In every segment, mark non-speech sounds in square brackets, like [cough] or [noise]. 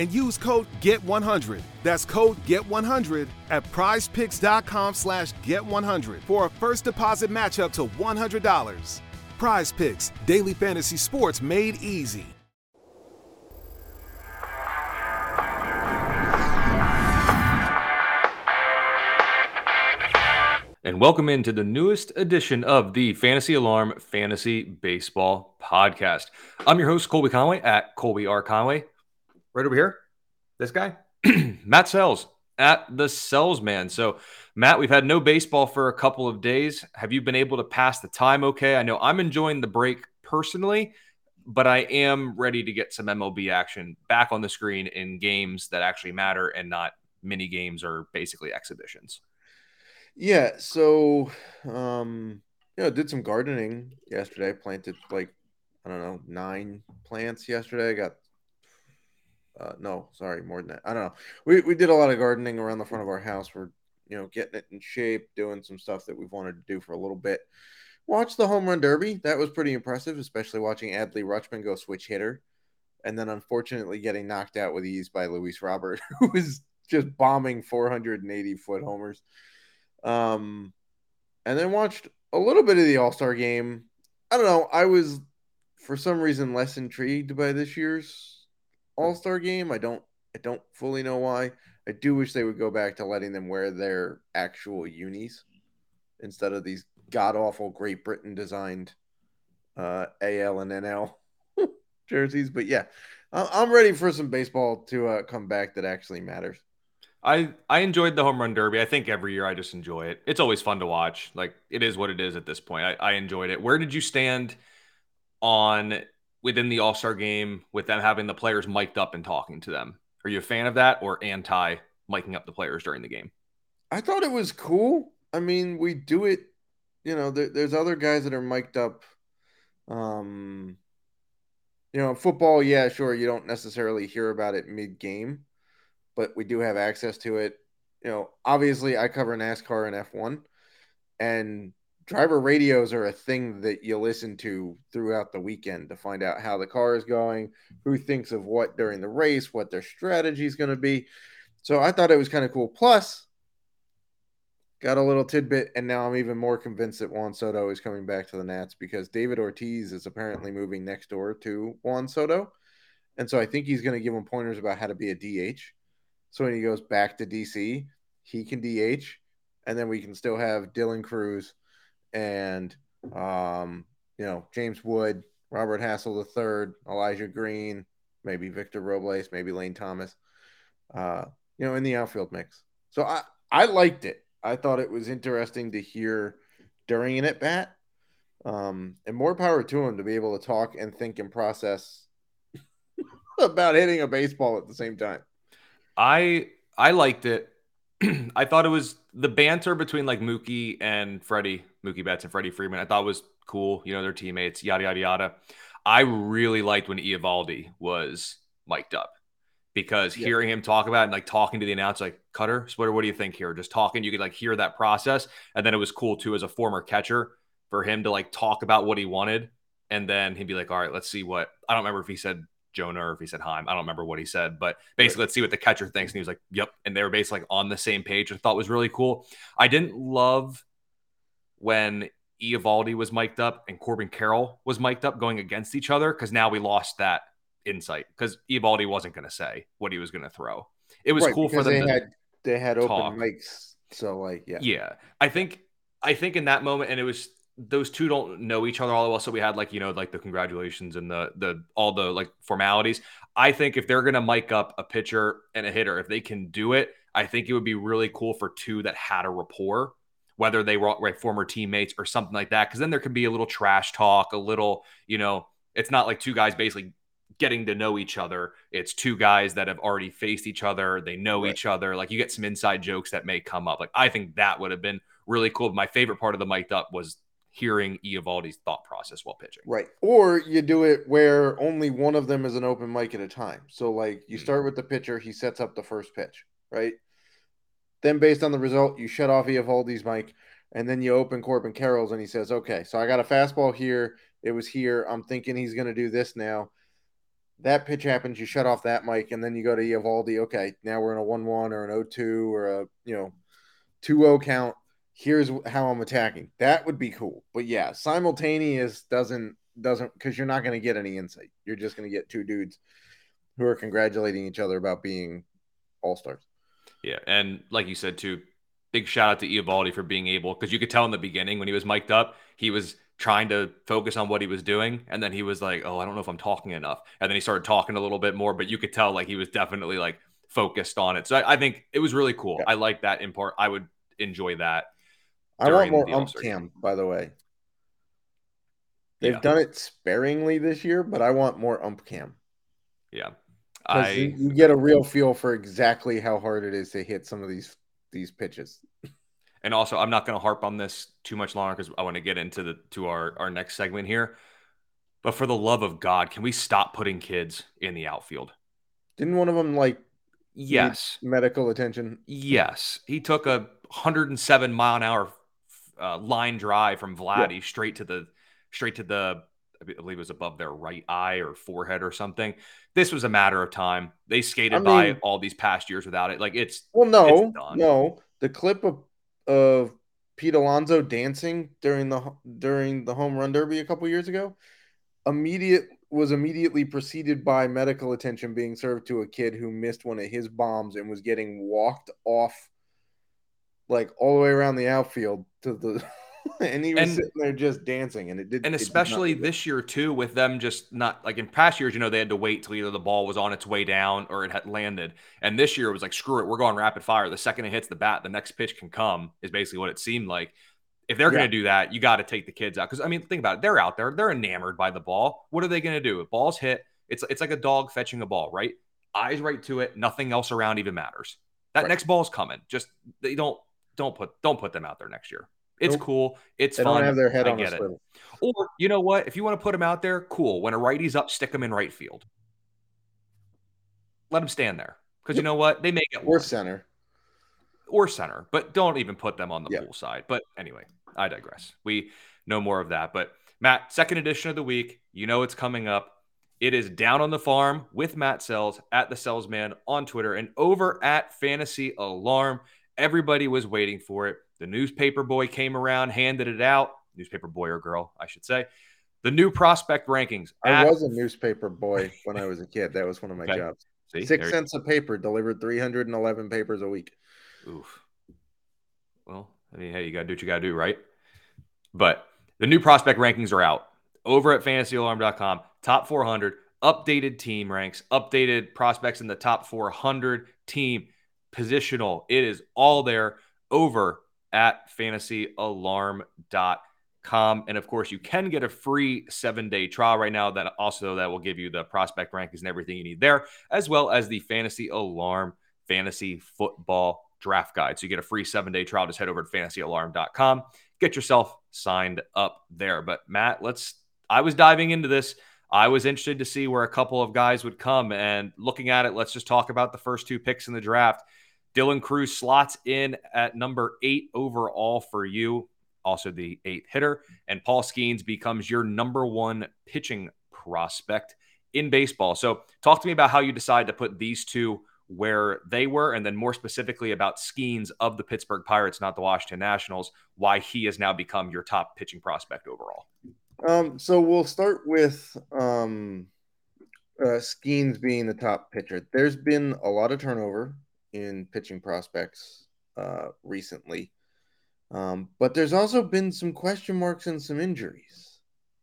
and use code GET100. That's code GET100 at prizepicks.com slash GET100 for a first deposit match up to $100. Prize Picks, daily fantasy sports made easy. And welcome into the newest edition of the Fantasy Alarm Fantasy Baseball Podcast. I'm your host, Colby Conway at Colby R. Conway right over here, this guy, [clears throat] Matt Selz at the Salesman. So, Matt, we've had no baseball for a couple of days. Have you been able to pass the time okay? I know I'm enjoying the break personally, but I am ready to get some MLB action back on the screen in games that actually matter and not mini games or basically exhibitions. Yeah, so um you know, did some gardening yesterday, planted like I don't know, nine plants yesterday. I Got uh, no, sorry, more than that. I don't know. We we did a lot of gardening around the front of our house. We're you know getting it in shape, doing some stuff that we've wanted to do for a little bit. Watch the home run derby. That was pretty impressive, especially watching Adley Rutschman go switch hitter, and then unfortunately getting knocked out with ease by Luis Robert, [laughs] who was just bombing 480 foot homers. Um, and then watched a little bit of the All Star game. I don't know. I was for some reason less intrigued by this year's all Star game. I don't I don't fully know why. I do wish they would go back to letting them wear their actual unis instead of these god awful Great Britain designed uh, AL and NL [laughs] jerseys. But yeah, I'm ready for some baseball to uh, come back that actually matters. I I enjoyed the home run derby. I think every year I just enjoy it. It's always fun to watch. Like it is what it is at this point. I, I enjoyed it. Where did you stand on within the All Star game with them having the players mic'd up and talking to them. Are you a fan of that or anti miking up the players during the game? I thought it was cool. I mean, we do it. You know, there, there's other guys that are mic'd up. Um, you know, football, yeah, sure, you don't necessarily hear about it mid game, but we do have access to it. You know, obviously, I cover NASCAR and F1, and driver radios are a thing that you listen to throughout the weekend to find out how the car is going, who thinks of what during the race, what their strategy is going to be. So I thought it was kind of cool. Plus, got a little tidbit, and now I'm even more convinced that Juan Soto is coming back to the Nats because David Ortiz is apparently moving next door to Juan Soto. And so I think he's going to give him pointers about how to be a DH. So when he goes back to DC, he can DH, and then we can still have Dylan Crews and um, you know James Wood, Robert Hassell III, Elijah Green, maybe Victor Robles, maybe Lane Thomas, uh, you know, in the outfield mix. So I I liked it. I thought it was interesting to hear during an at bat. Um, and more power to him to be able to talk and think and process [laughs] about hitting a baseball at the same time. I I liked it. [clears throat] I thought it was the banter between like Mookie and Freddie, Mookie Betts and Freddie Freeman. I thought was cool. You know, their teammates, yada yada yada. I really liked when Eovaldi was mic'd up because yeah. hearing him talk about it and like talking to the announcer, like Cutter, Splitter, what do you think here? Just talking, you could like hear that process. And then it was cool too as a former catcher for him to like talk about what he wanted. And then he'd be like, all right, let's see what I don't remember if he said Jonah or if he said Heim. I don't remember what he said, but basically, right. let's see what the catcher thinks. And he was like, yep. And they were basically like on the same page, I thought was really cool. I didn't love when Eovaldi was mic'd up and Corbin Carroll was mic'd up going against each other because now we lost that insight because Eovaldi wasn't going to say what he was going to throw. It was right, cool for them. They had they had talk. open mics, so like yeah, yeah. I think I think in that moment, and it was those two don't know each other all that well. So we had like, you know, like the congratulations and the the all the like formalities. I think if they're gonna mic up a pitcher and a hitter, if they can do it, I think it would be really cool for two that had a rapport, whether they were like, former teammates or something like that. Cause then there could be a little trash talk, a little, you know, it's not like two guys basically getting to know each other. It's two guys that have already faced each other. They know right. each other. Like you get some inside jokes that may come up. Like I think that would have been really cool. My favorite part of the mic'd up was hearing Eovaldi's thought process while pitching. Right. Or you do it where only one of them is an open mic at a time. So like you hmm. start with the pitcher, he sets up the first pitch, right? Then based on the result, you shut off Eovaldi's mic and then you open Corbin Carroll's and he says, "Okay, so I got a fastball here. It was here. I'm thinking he's going to do this now." That pitch happens, you shut off that mic and then you go to Eovaldi, "Okay, now we're in a 1-1 or an 0-2 or a, you know, 2-0 count here's how I'm attacking. That would be cool. But yeah, simultaneous doesn't doesn't because you're not going to get any insight. You're just going to get two dudes who are congratulating each other about being all stars. Yeah, and like you said too, big shout out to Eovaldi for being able because you could tell in the beginning when he was mic'd up, he was trying to focus on what he was doing, and then he was like, "Oh, I don't know if I'm talking enough," and then he started talking a little bit more, but you could tell like he was definitely like focused on it. So I, I think it was really cool. Yeah. I like that in part. I would enjoy that I want more ump cam, by the way. They've yeah. done it sparingly this year, but I want more ump cam. Yeah. I you get a real feel for exactly how hard it is to hit some of these these pitches. And also, I'm not going to harp on this too much longer because I want to get into the to our our next segment here. But for the love of God, can we stop putting kids in the outfield? Didn't one of them like yes medical attention? Yes, he took a 107 mile an hour uh, line drive from Vladdy yeah. straight to the straight to the I believe it was above their right eye or forehead or something. This was a matter of time. They skated I mean, by all these past years without it. Like it's well, no, it's no. The clip of of Pete Alonso dancing during the during the home run derby a couple years ago, immediate was immediately preceded by medical attention being served to a kid who missed one of his bombs and was getting walked off like all the way around the outfield to the [laughs] and he was and, sitting there just dancing and it did and especially did this year too with them just not like in past years you know they had to wait till either the ball was on its way down or it had landed. And this year it was like screw it we're going rapid fire. The second it hits the bat the next pitch can come is basically what it seemed like. If they're yeah. going to do that you got to take the kids out. Because i mean think about it they're out there they're enamored by the ball. What are they going to do? If balls hit it's it's like a dog fetching a ball right? Eyes right to it nothing else around even matters. That right. next ball's coming just they don't don't put don't put them out there next year. It's nope. cool. It's they fun. Don't have their head I on get it. Or you know what? If you want to put them out there, cool. When a righty's up, stick them in right field. Let them stand there because you know what? They may get or center or center, but don't even put them on the yeah. pool side. But anyway, I digress. We know more of that. But Matt, second edition of the week. You know it's coming up. It is down on the farm with Matt Selz at the Sellsman on Twitter and over at Fantasy Alarm. Everybody was waiting for it. The newspaper boy came around, handed it out. Newspaper boy or girl, I should say. The new prospect rankings. I was a newspaper boy when I was a kid. That was one of my [laughs] okay. jobs. See, Six cents a paper, delivered 311 papers a week. Oof. Well, I mean, hey, you got to do what you got to do, right? But the new prospect rankings are out over at fantasyalarm.com. Top 400, updated team ranks, updated prospects in the top 400 team positional. It is all there over at fantasyalarm.com. And of course, you can get a free seven day trial right now that also that will give you the prospect rankings and everything you need there, as well as the fantasy alarm fantasy football draft guide. So you get a free seven day trial. Just head over to fantasyalarm.com. Get yourself signed up there. But Matt, let's I was diving into this. I was interested to see where a couple of guys would come. And looking at it, let's just talk about the first two picks in the draft. Dylan Crews slots in at number eight overall for you, also the eighth hitter. And Paul Skenes becomes your number one pitching prospect in baseball. So, talk to me about how you decide to put these two where they were, and then more specifically about Skenes of the Pittsburgh Pirates, not the Washington Nationals, why he has now become your top pitching prospect overall. Um, so we'll start with um, uh, Skenes being the top pitcher. There's been a lot of turnover in pitching prospects uh, recently. Um, but there's also been some question marks and some injuries.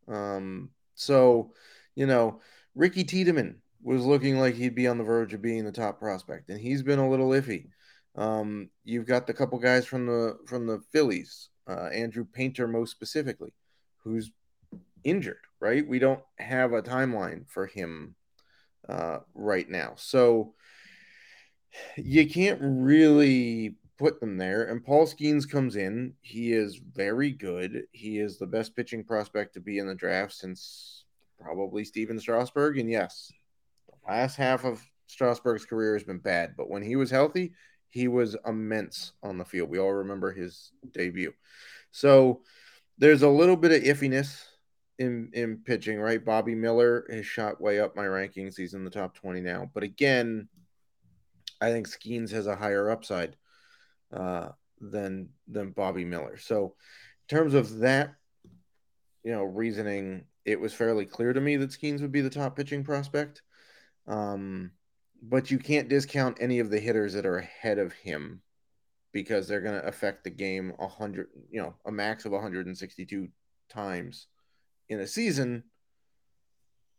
Um, so, you know, Ricky Tiedemann was looking like he'd be on the verge of being the top prospect, and he's been a little iffy. Um, you've got the couple guys from the from the Phillies, uh, Andrew Painter most specifically, who's injured. Right, we don't have a timeline for him uh, right now, so you can't really put them there. And Paul Skenes comes in. He is very good. He is the best pitching prospect to be in the draft since probably Stephen Strasburg. And yes, the last half of Strasburg's career has been bad, but when he was healthy, he was immense on the field. We all remember his debut. So there's a little bit of iffiness in in pitching, right? Bobby Miller has shot way up my rankings. He's in the top 20 now. But again, I think Skenes has a higher upside uh, than than Bobby Miller. So in terms of that, you know, reasoning, it was fairly clear to me that Skenes would be the top pitching prospect. Um, but you can't discount any of the hitters that are ahead of him because they're going to affect the game a hundred, you know, a max of 162 times in a season,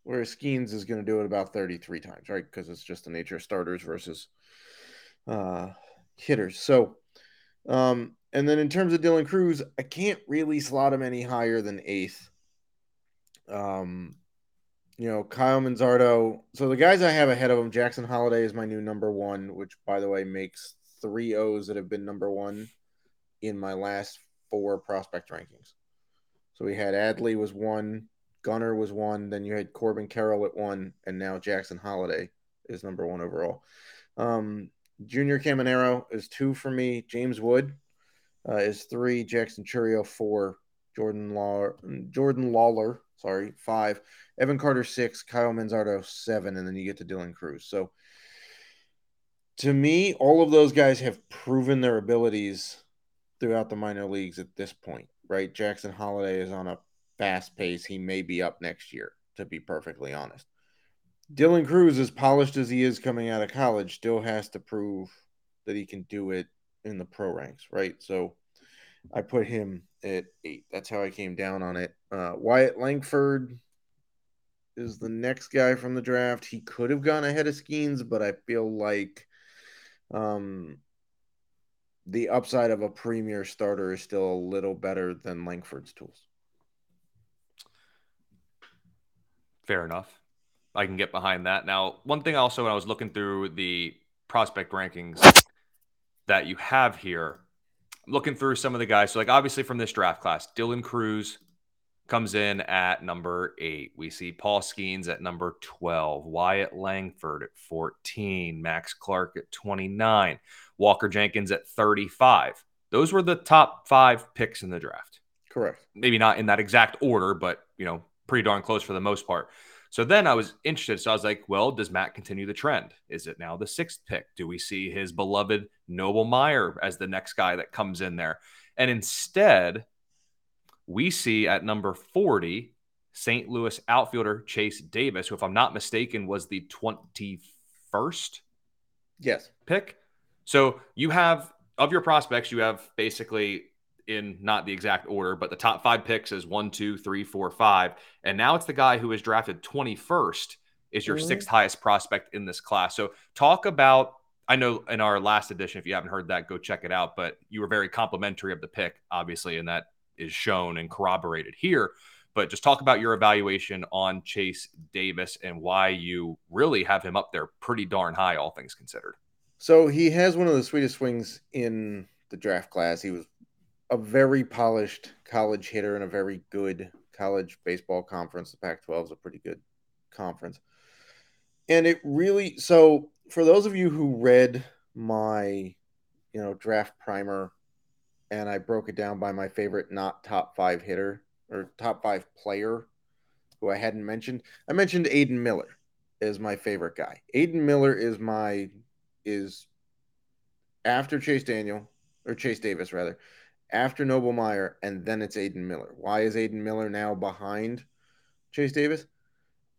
whereas Skenes is going to do it about 33 times, right? Because it's just the nature of starters versus uh, hitters. So, um, and then in terms of Dylan Crews, I can't really slot him any higher than eighth. Um, you know, Kyle Manzardo. So the guys I have ahead of him, Jackson Holliday is my new number one, which by the way makes three O's that have been number one in my last four prospect rankings. So we had Adley was one, Gunnar was one, then you had Corbin Carroll at one, and now Jackson Holliday is number one overall. Um, Junior Caminero is two for me. James Wood uh, is three. Jackson Chourio four. Jordan Law Jordan Lawlar sorry, five. Evan Carter, six. Kyle Manzardo, seven. And then you get to Dylan Crews. So to me, all of those guys have proven their abilities throughout the minor leagues at this point, right? Jackson Holliday is on a fast pace. He may be up next year, to be perfectly honest. Dylan Crews, as polished as he is coming out of college, still has to prove that he can do it in the pro ranks, right? So I put him at eight. That's how I came down on it. Uh, Wyatt Langford is the next guy from the draft. He could have gone ahead of Skenes, but I feel like um, the upside of a premier starter is still a little better than Langford's tools. Fair enough. I can get behind that. Now, one thing also, when I was looking through the prospect rankings that you have here, looking through some of the guys. So, like, obviously from this draft class, Dylan Crews comes in at number eight. We see Paul Skenes at number 12, Wyatt Langford at 14, Max Clark at 29, Walker Jenkins at 35. Those were the top five picks in the draft. Correct. Maybe not in that exact order, but, you know, pretty darn close for the most part. So then I was interested. So I was like, well, does Matt continue the trend? Is it now the sixth pick? Do we see his beloved Noble Meyer as the next guy that comes in there? And instead, we see at number 40, St. Louis outfielder Chase Davis, who, if I'm not mistaken, was the 21st yes. pick. So you have, of your prospects, you have basically in not the exact order, but the top five picks is one, two, three, four, five. And now it's the guy who was drafted 21st is your mm-hmm. sixth highest prospect in this class. So talk about, I know in our last edition, if you haven't heard that, go check it out. But you were very complimentary of the pick, obviously, and that is shown and corroborated here. But just talk about your evaluation on Chase Davis and why you really have him up there pretty darn high, all things considered. So he has one of the sweetest swings in the draft class. He was a very polished college hitter in a very good college baseball conference. The Pac 12 is a pretty good conference. And it really, so for those of you who read my, you know, draft primer and I broke it down by my favorite not top five hitter or top five player who I hadn't mentioned, I mentioned Aidan Miller as my favorite guy. Aidan Miller is my, is after Chase Daniel or Chase Davis rather after Noble Meyer, and then it's Aidan Miller. Why is Aidan Miller now behind Chase Davis?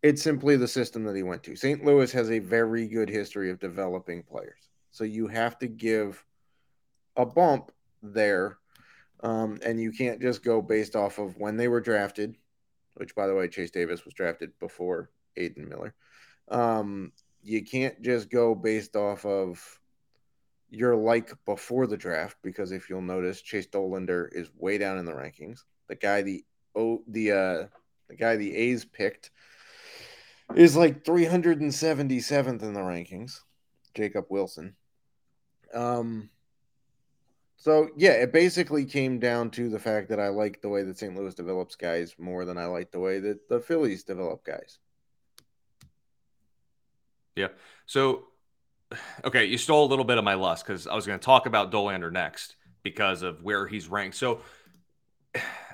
It's simply the system that he went to. St. Louis has a very good history of developing players. So you have to give a bump there Um, and you can't just go based off of when they were drafted, which, by the way, Chase Davis was drafted before Aidan Miller. Um, you can't just go based off of your like before the draft because if you'll notice, Chase Dollander is way down in the rankings. The guy the oh the uh the guy the A's picked is like 377th in the rankings. Jacob Wilson. Um so yeah, it basically came down to the fact that I like the way that St. Louis develops guys more than I like the way that the Phillies develop guys. Yeah. So, okay, you stole a little bit of my lust because I was going to talk about Dollander next because of where he's ranked. So,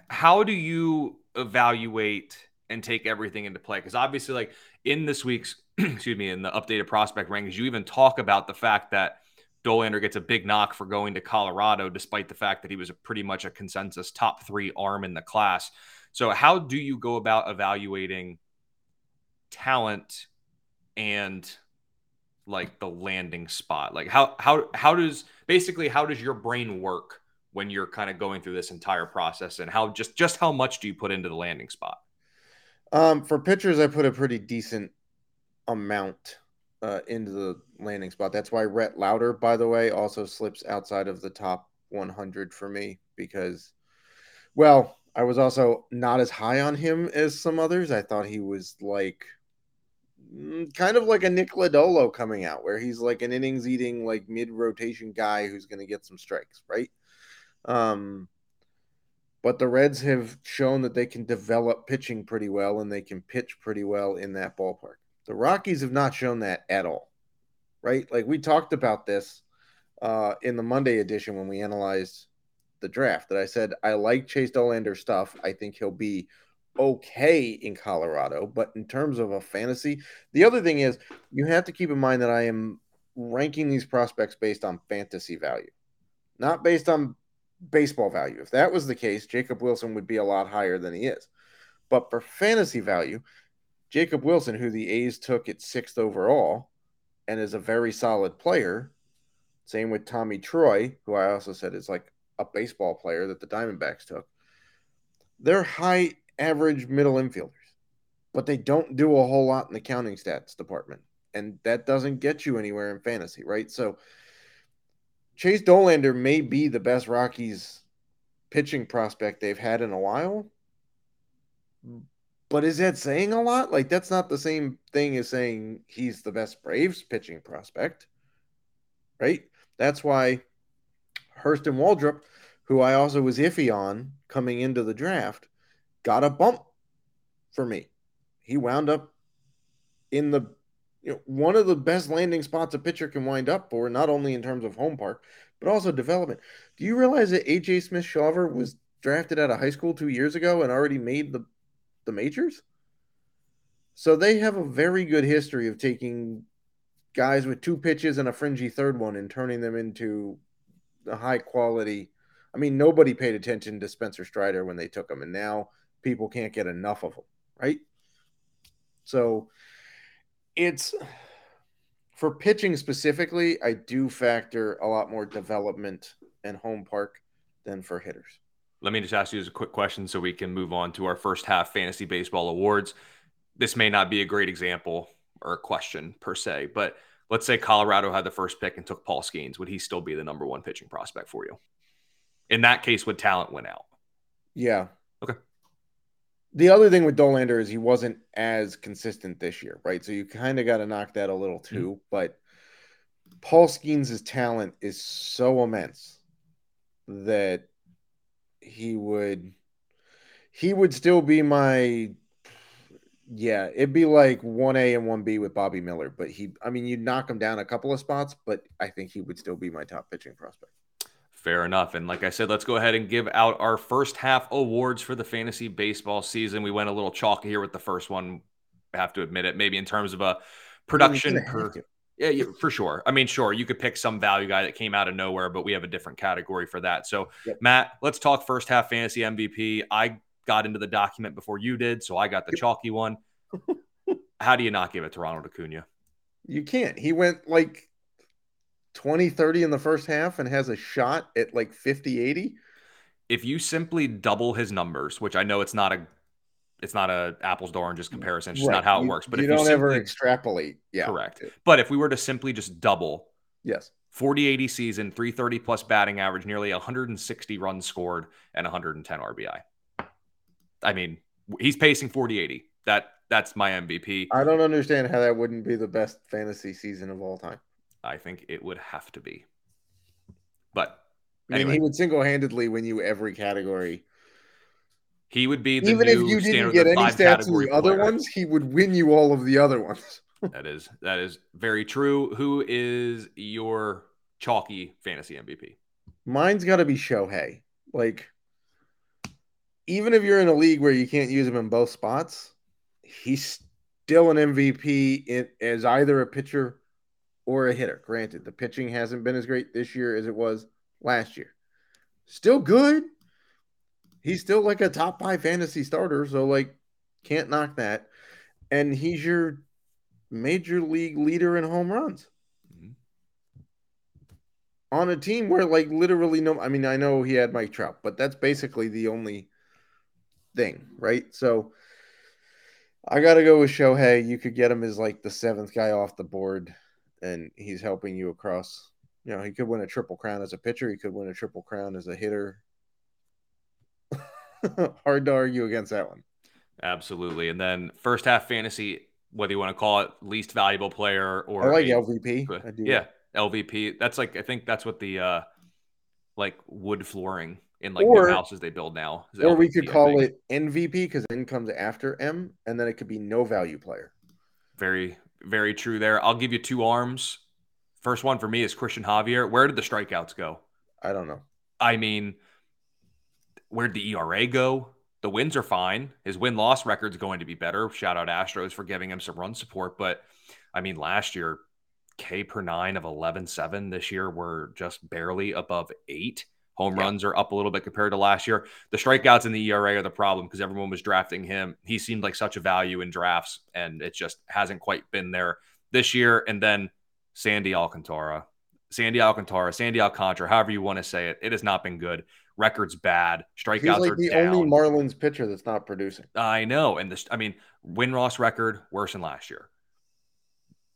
how do you evaluate and take everything into play? Because obviously, like in this week's, [clears throat] excuse me, in the updated prospect rankings, you even talk about the fact that Dollander gets a big knock for going to Colorado, despite the fact that he was pretty much a consensus top three arm in the class. So, how do you go about evaluating talent and like the landing spot? Like how how how does basically how does your brain work when you're kind of going through this entire process and how just just how much do you put into the landing spot? Um, for pitchers, I put a pretty decent amount uh, into the landing spot. That's why Rhett Lowder, by the way, also slips outside of the top 100 for me because, well, I was also not as high on him as some others. I thought he was like kind of like a Nick Lodolo coming out, where he's like an innings eating, like mid rotation guy who's going to get some strikes, right? Um, but the Reds have shown that they can develop pitching pretty well and they can pitch pretty well in that ballpark. The Rockies have not shown that at all, right? Like we talked about this uh, in the Monday edition when we analyzed the draft. That I said I like Chase Dollander stuff. I think he'll be okay in Colorado, but in terms of a fantasy, the other thing is you have to keep in mind that I am ranking these prospects based on fantasy value, not based on baseball value. If that was the case, Jacob Wilson would be a lot higher than he is. But for fantasy value, Jacob Wilson, who the A's took at sixth overall and is a very solid player, same with Tommy Troy, who I also said is like a baseball player that the Diamondbacks took. They're high average middle infielders, but they don't do a whole lot in the counting stats department. And that doesn't get you anywhere in fantasy, right? So Chase Dollander may be the best Rockies pitching prospect they've had in a while. But is that saying a lot? Like that's not the same thing as saying he's the best Braves pitching prospect. Right? That's why Hurston Waldrop, who I also was iffy on coming into the draft, got a bump for me. He wound up in the you know, one of the best landing spots a pitcher can wind up for, not only in terms of home park, but also development. Do you realize that AJ Smith Shawver was drafted out of high school two years ago and already made the, the majors? So they have a very good history of taking guys with two pitches and a fringy third one and turning them into a high quality. I mean, nobody paid attention to Spencer Strider when they took him, and now people can't get enough of them, right? So it's for pitching specifically, I do factor a lot more development and home park than for hitters. Let me just ask you as a quick question so we can move on to our first half fantasy baseball awards. This may not be a great example or a question per se, but let's say Colorado had the first pick and took Paul Skenes. Would he still be the number one pitching prospect for you? In that case, would talent win out? Yeah. Okay the other thing with Dollander is he wasn't as consistent this year, right? So you kind of got to knock that a little mm-hmm. too. Mm-hmm. But Paul Skenes' talent is so immense that he would he would still be my yeah, it'd be like 1A and 1B with Bobby Miller, but he I mean you'd knock him down a couple of spots, but I think he would still be my top pitching prospect. Fair enough. And like I said, let's go ahead and give out our first half awards for the fantasy baseball season. We went a little chalky here with the first one. I have to admit it. Maybe in terms of a production per. Yeah, yeah, for sure. I mean, sure, you could pick some value guy that came out of nowhere, but we have a different category for that. So, yep. Matt, let's talk first half fantasy MVP. I got into the document before you did, so I got the chalky one. [laughs] How do you not give it to Ronald Acuna? You can't. He went like 20 30 in the first half and has a shot at like 50 80 if you simply double his numbers, which I know it's not a it's not a apples to oranges comparison, it's just Right. not how it You- works. But you if don't you ever extrapolate. Yeah. correct. But if we were to simply just double Yes. 40 80 season, 330 plus batting average, nearly 160 runs scored, and 110 RBI. I mean, he's pacing 40 80. That that's my MVP. I don't understand how that wouldn't be the best fantasy season of all time. I think it would have to be. But I mean, he would single handedly win you every category. he would be the Even if you didn't get any stats in the other player. ones, he would win you all of the other ones. [laughs] That is that is very true. Who is your chalky fantasy MVP? Mine's got to be Shohei. Like, even if you're in a league where you can't use him in both spots, he's still an MVP in, as either a pitcher or a hitter. Granted, the pitching hasn't been as great this year as it was last year. Still good. He's still like a top five fantasy starter, so like can't knock that. And he's your major league leader in home runs Mhm. on a team where like literally no I mean I know he had Mike Trout, but that's basically the only thing, right? So I got to go with Shohei. You could get him as like the seventh guy off the board, and he's helping you across. You know, he could win a triple crown as a pitcher. He could win a triple crown as a hitter. [laughs] Hard to argue against that one. Absolutely. And then first half fantasy, whether you want to call it least valuable player or I like a- LVP. I do. yeah, LVP. That's like I think that's what the uh like wood flooring in like Or- new houses they build now. Or we could call it MVP because N comes after M, and then it could be no value player. very very true there. I'll give you two arms. First one for me is Christian Javier. Where did the strikeouts go? I don't know. I mean, where'd the ERA go? The wins are fine. His win loss record's going to be better. Shout out Astros for giving him some run support. But I mean, last year, K per nine of 11 7. This year, we're just barely above eight. Home Yeah. runs are up a little bit compared to last year. The strikeouts and the ERA are the problem because everyone was drafting him. He seemed like such a value in drafts, and it just hasn't quite been there this year. And then Sandy Alcantara. Sandy Alcantara, Sandy Alcantara, however you want to say it, it has not been good. Record's bad. Strikeouts He's like are the down. only Marlins pitcher that's not producing. I know, and this, I mean, win loss record worse than last year.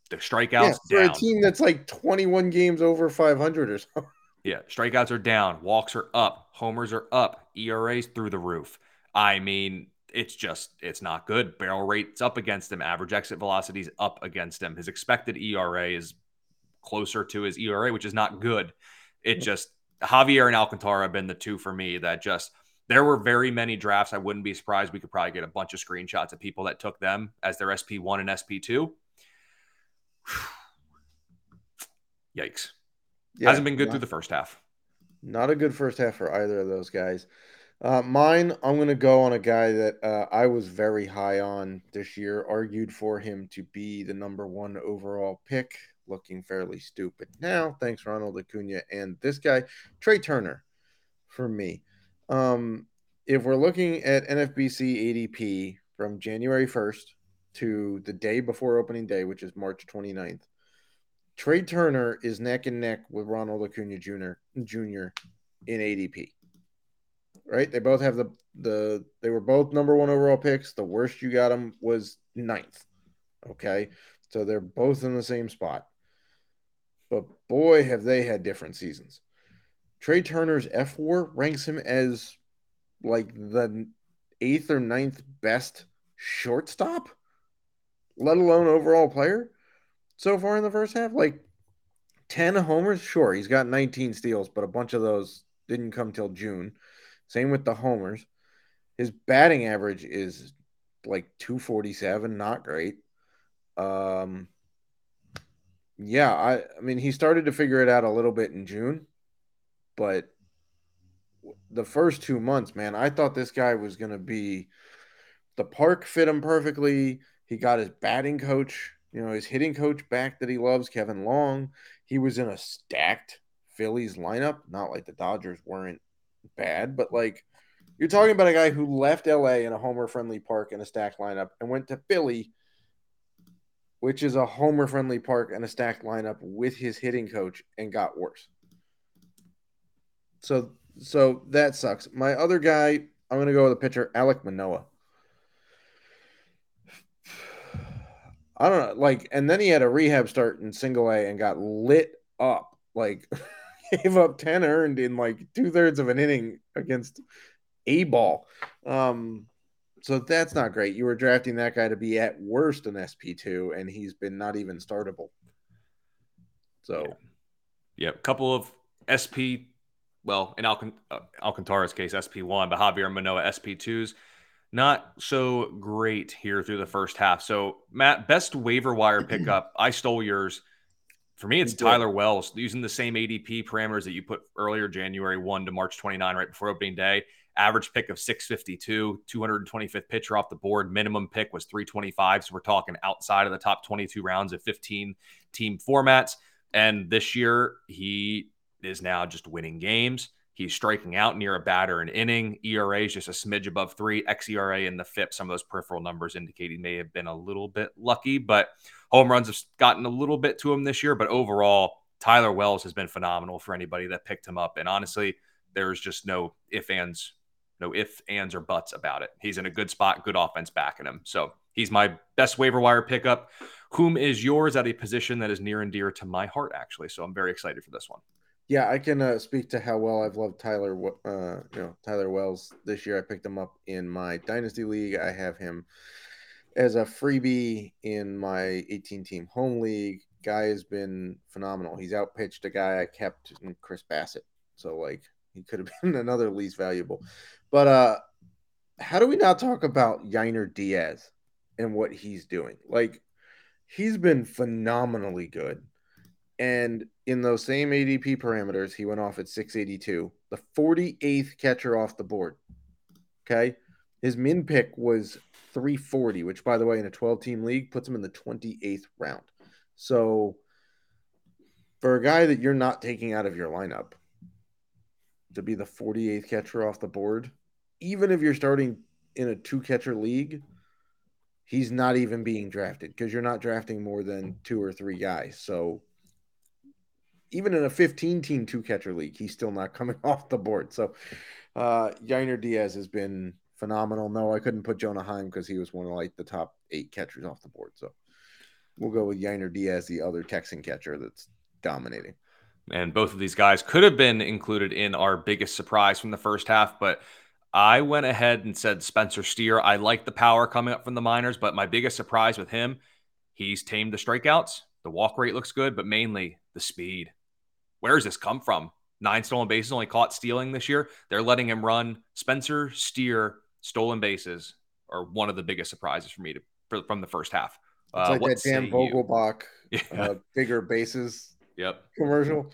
The Yeah, strikeouts for down. a team that's like 21 games over 500 or so. Yeah, strikeouts are down, walks are up, homers are up, ERA's through the roof. I mean, it's just it's not good. Barrel rate's up against him, average exit velocity's up against him. His expected ERA is closer to his ERA, which is not good. It just Javier and Alcantara have been the two for me that just there were very many drafts. I wouldn't be surprised. We could probably get a bunch of screenshots of people that took them as their SP1 and SP2. [sighs] Yikes. Yeah, Hasn't been good not, through the first half. not a good first half for either of those guys. Uh, mine, I'm going to go on a guy that uh, I was very high on this year, argued for him to be the number one overall pick, looking fairly stupid now. Thanks, Ronald Acuna. And this guy, Trea Turner, for me. Um, if we're looking at NFBC ADP from January 1st to the day before opening day, which is March 29th, Trea Turner is neck and neck with Ronald Acuna Jr. Jr. in ADP. Right? They both have the the they were both number one overall picks. The worst you got them was ninth. Okay, so they're both in the same spot. But boy, have they had different seasons. Trea Turner's F4 ranks him as like the eighth or ninth best shortstop, let alone overall player so far in the first half. Like 10 homers, sure, he's got 19 steals, but a bunch of those didn't come till June. Same with the homers. His batting average is like 247, not great. Um yeah, I I mean he started to figure it out a little bit in June, but the first 2 months, man, I thought this guy was going to be the park fit him perfectly. He got his batting coach, you know, his hitting coach back that he loves, Kevin Long. He was in a stacked Phillies lineup, not like the Dodgers weren't bad, but like you're talking about a guy who left LA in a homer friendly park in a stacked lineup and went to Philly, which is a homer friendly park and a stacked lineup with his hitting coach and got worse. So so that sucks. My other guy, I'm to go with a pitcher, Alek Manoah. I don't know, like, and then he had a rehab start in single A and got lit up. Like, [laughs] gave up 10 earned in like two thirds of an inning against A ball. Um, so that's not great. You were drafting that guy to be at worst an SP2, and he's been not even startable. So, yeah, yep. couple of SP, well, in Alcant- uh, Alcantara's case, SP1, but Javier Manoah SP2s. Not so great here through the first half. So, Matt, best waiver wire [clears throat] pickup. I stole yours. For me, it's Tyler Wells using the same ADP parameters that you put earlier, January 1 to March 29, right before opening day. Average pick of 652, 225th pitcher off the board. Minimum pick was 325. So we're talking outside of the top 22 rounds of 15 team formats. And this year, he is now just winning games. He's striking out near a batter an inning. ERA is just a smidge above three. XERA and the FIP, some of those peripheral numbers indicate he may have been a little bit lucky, but home runs have gotten a little bit to him this year. But overall, Tyler Wells has been phenomenal for anybody that picked him up. And honestly, there's just no if ands, no if ands or buts about it. He's in a good spot, good offense backing him. So he's my best waiver wire pickup. Whom is yours at a position that is near and dear to my heart, actually? So I'm very excited for this one. Yeah, I can uh, speak to how well I've loved Tyler. Uh, you know, Tyler Wells this year. I picked him up in my dynasty league. I have him as a freebie in my 18 team home league. Guy has been phenomenal. He's outpitched a guy I kept in Chris Bassitt. So like he could have [laughs] been another least valuable. But uh how do we not talk about Yainer Diaz and what he's doing? Like he's been phenomenally good. And in those same ADP parameters, he went off at 682, the 48th catcher off the board. Okay. His min pick was 340, which, by the way, in a 12 team league puts him in the 28th round. So, for a guy that you're not taking out of your lineup to be the 48th catcher off the board, even if you're starting in a two catcher league, he's not even being drafted because you're not drafting more than two or three guys. So, even in a 15 team two catcher league, he's still not coming [laughs] off the board. So, uh, Yainer Diaz has been phenomenal. No, I couldn't put Jonah Heim because he was one of like the top eight catchers off the board. So, we'll go with Yainer Diaz, the other Texan catcher that's dominating. And both of these guys could have been included in our biggest surprise from the first half, but I went ahead and said Spencer Steer. I like the power coming up from the minors, but my biggest surprise with him, he's tamed the strikeouts. The walk rate looks good, but mainly the speed where does this come from? Nine stolen bases, only caught stealing this year. They're letting him run. Spencer Steer stolen bases are one of the biggest surprises for me to, for, from the first half. It's uh, like that Dan Vogelbach, [laughs] yeah. uh, bigger bases. Yep. Commercial.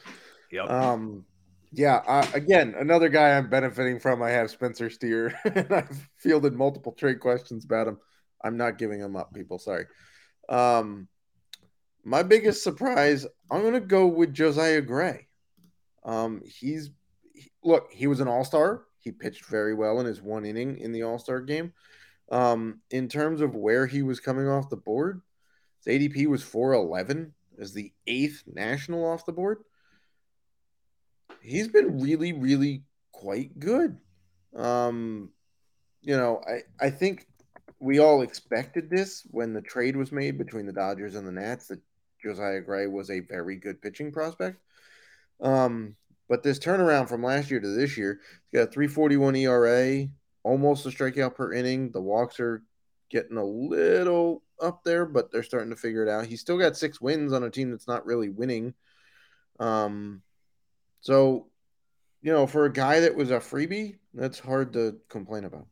Yep. Um, yeah. Uh, again, another guy I'm benefiting from. I have Spencer Steer, [laughs] and I've fielded multiple trade questions about him. I'm not giving him up, people. Sorry. Um, my biggest surprise, I'm going to go with Josiah Gray. Um, he's he, look, he was an all star. He pitched very well in his one inning in the all star game. Um, in terms of where he was coming off the board, his ADP was 411 as the eighth national off the board. He's been really, really quite good. Um, you know, I, I think we all expected this when the trade was made between the Dodgers and the Nats that Josiah Gray was a very good pitching prospect. Um, but this turnaround from last year to this year, he's got a 341 ERA, almost a strikeout per inning. The walks are getting a little up there, but they're starting to figure it out. He's still got six wins on a team that's not really winning. Um, so, you know, for a guy that was a freebie, that's hard to complain about.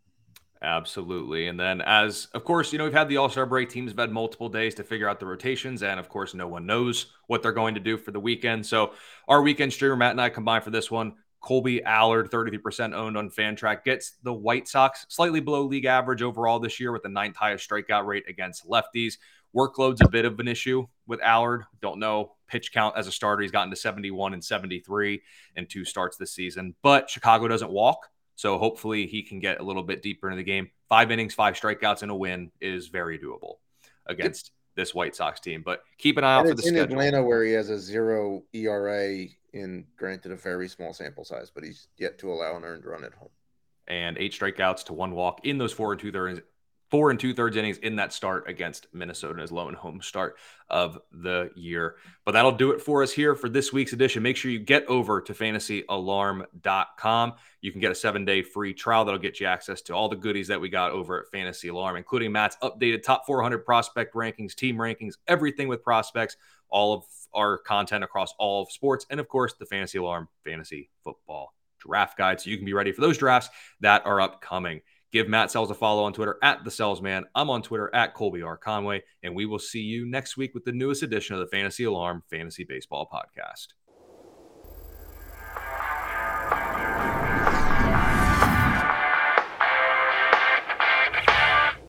Absolutely. And then, as of course, you know, we've had the All Star break. Teams have had multiple days to figure out the rotations. And of course, no one knows what they're going to do for the weekend. So, our weekend streamer, Matt and I combined for this one. Colby Allard, 33% owned on Fantrax, gets the White Sox slightly below league average overall this year with the ninth highest strikeout rate against lefties. Workload's a bit of an issue with Allard. Don't know pitch count as a starter. He's gotten to 71 and 73 in two starts this season, but Chicago doesn't walk. So hopefully he can get a little bit deeper into the game. Five innings, five strikeouts, and a win is very doable against this White Sox team. But keep an eye out for the in schedule. Atlanta where he has a zero ERA in granted a very small sample size, but he's yet to allow an earned run at home. and eight strikeouts to one walk in those four and two thirds four and two thirds innings in that start against Minnesota as lone home start of the year. But that'll do it for us here for this week's edition. Make sure you get over to fantasyalarm.com. You can get a seven day free trial that'll get you access to all the goodies that we got over at Fantasy Alarm, including Matt's updated top 400 prospect rankings, team rankings, everything with prospects, all of our content across all of sports, and of course, the Fantasy Alarm fantasy football draft guide. So you can be ready for those drafts that are upcoming. Give Matt Selz a follow on Twitter at the Salesman. I'm on Twitter at Colby R. Conway, and we will see you next week with the newest edition of the Fantasy Alarm Fantasy Baseball Podcast.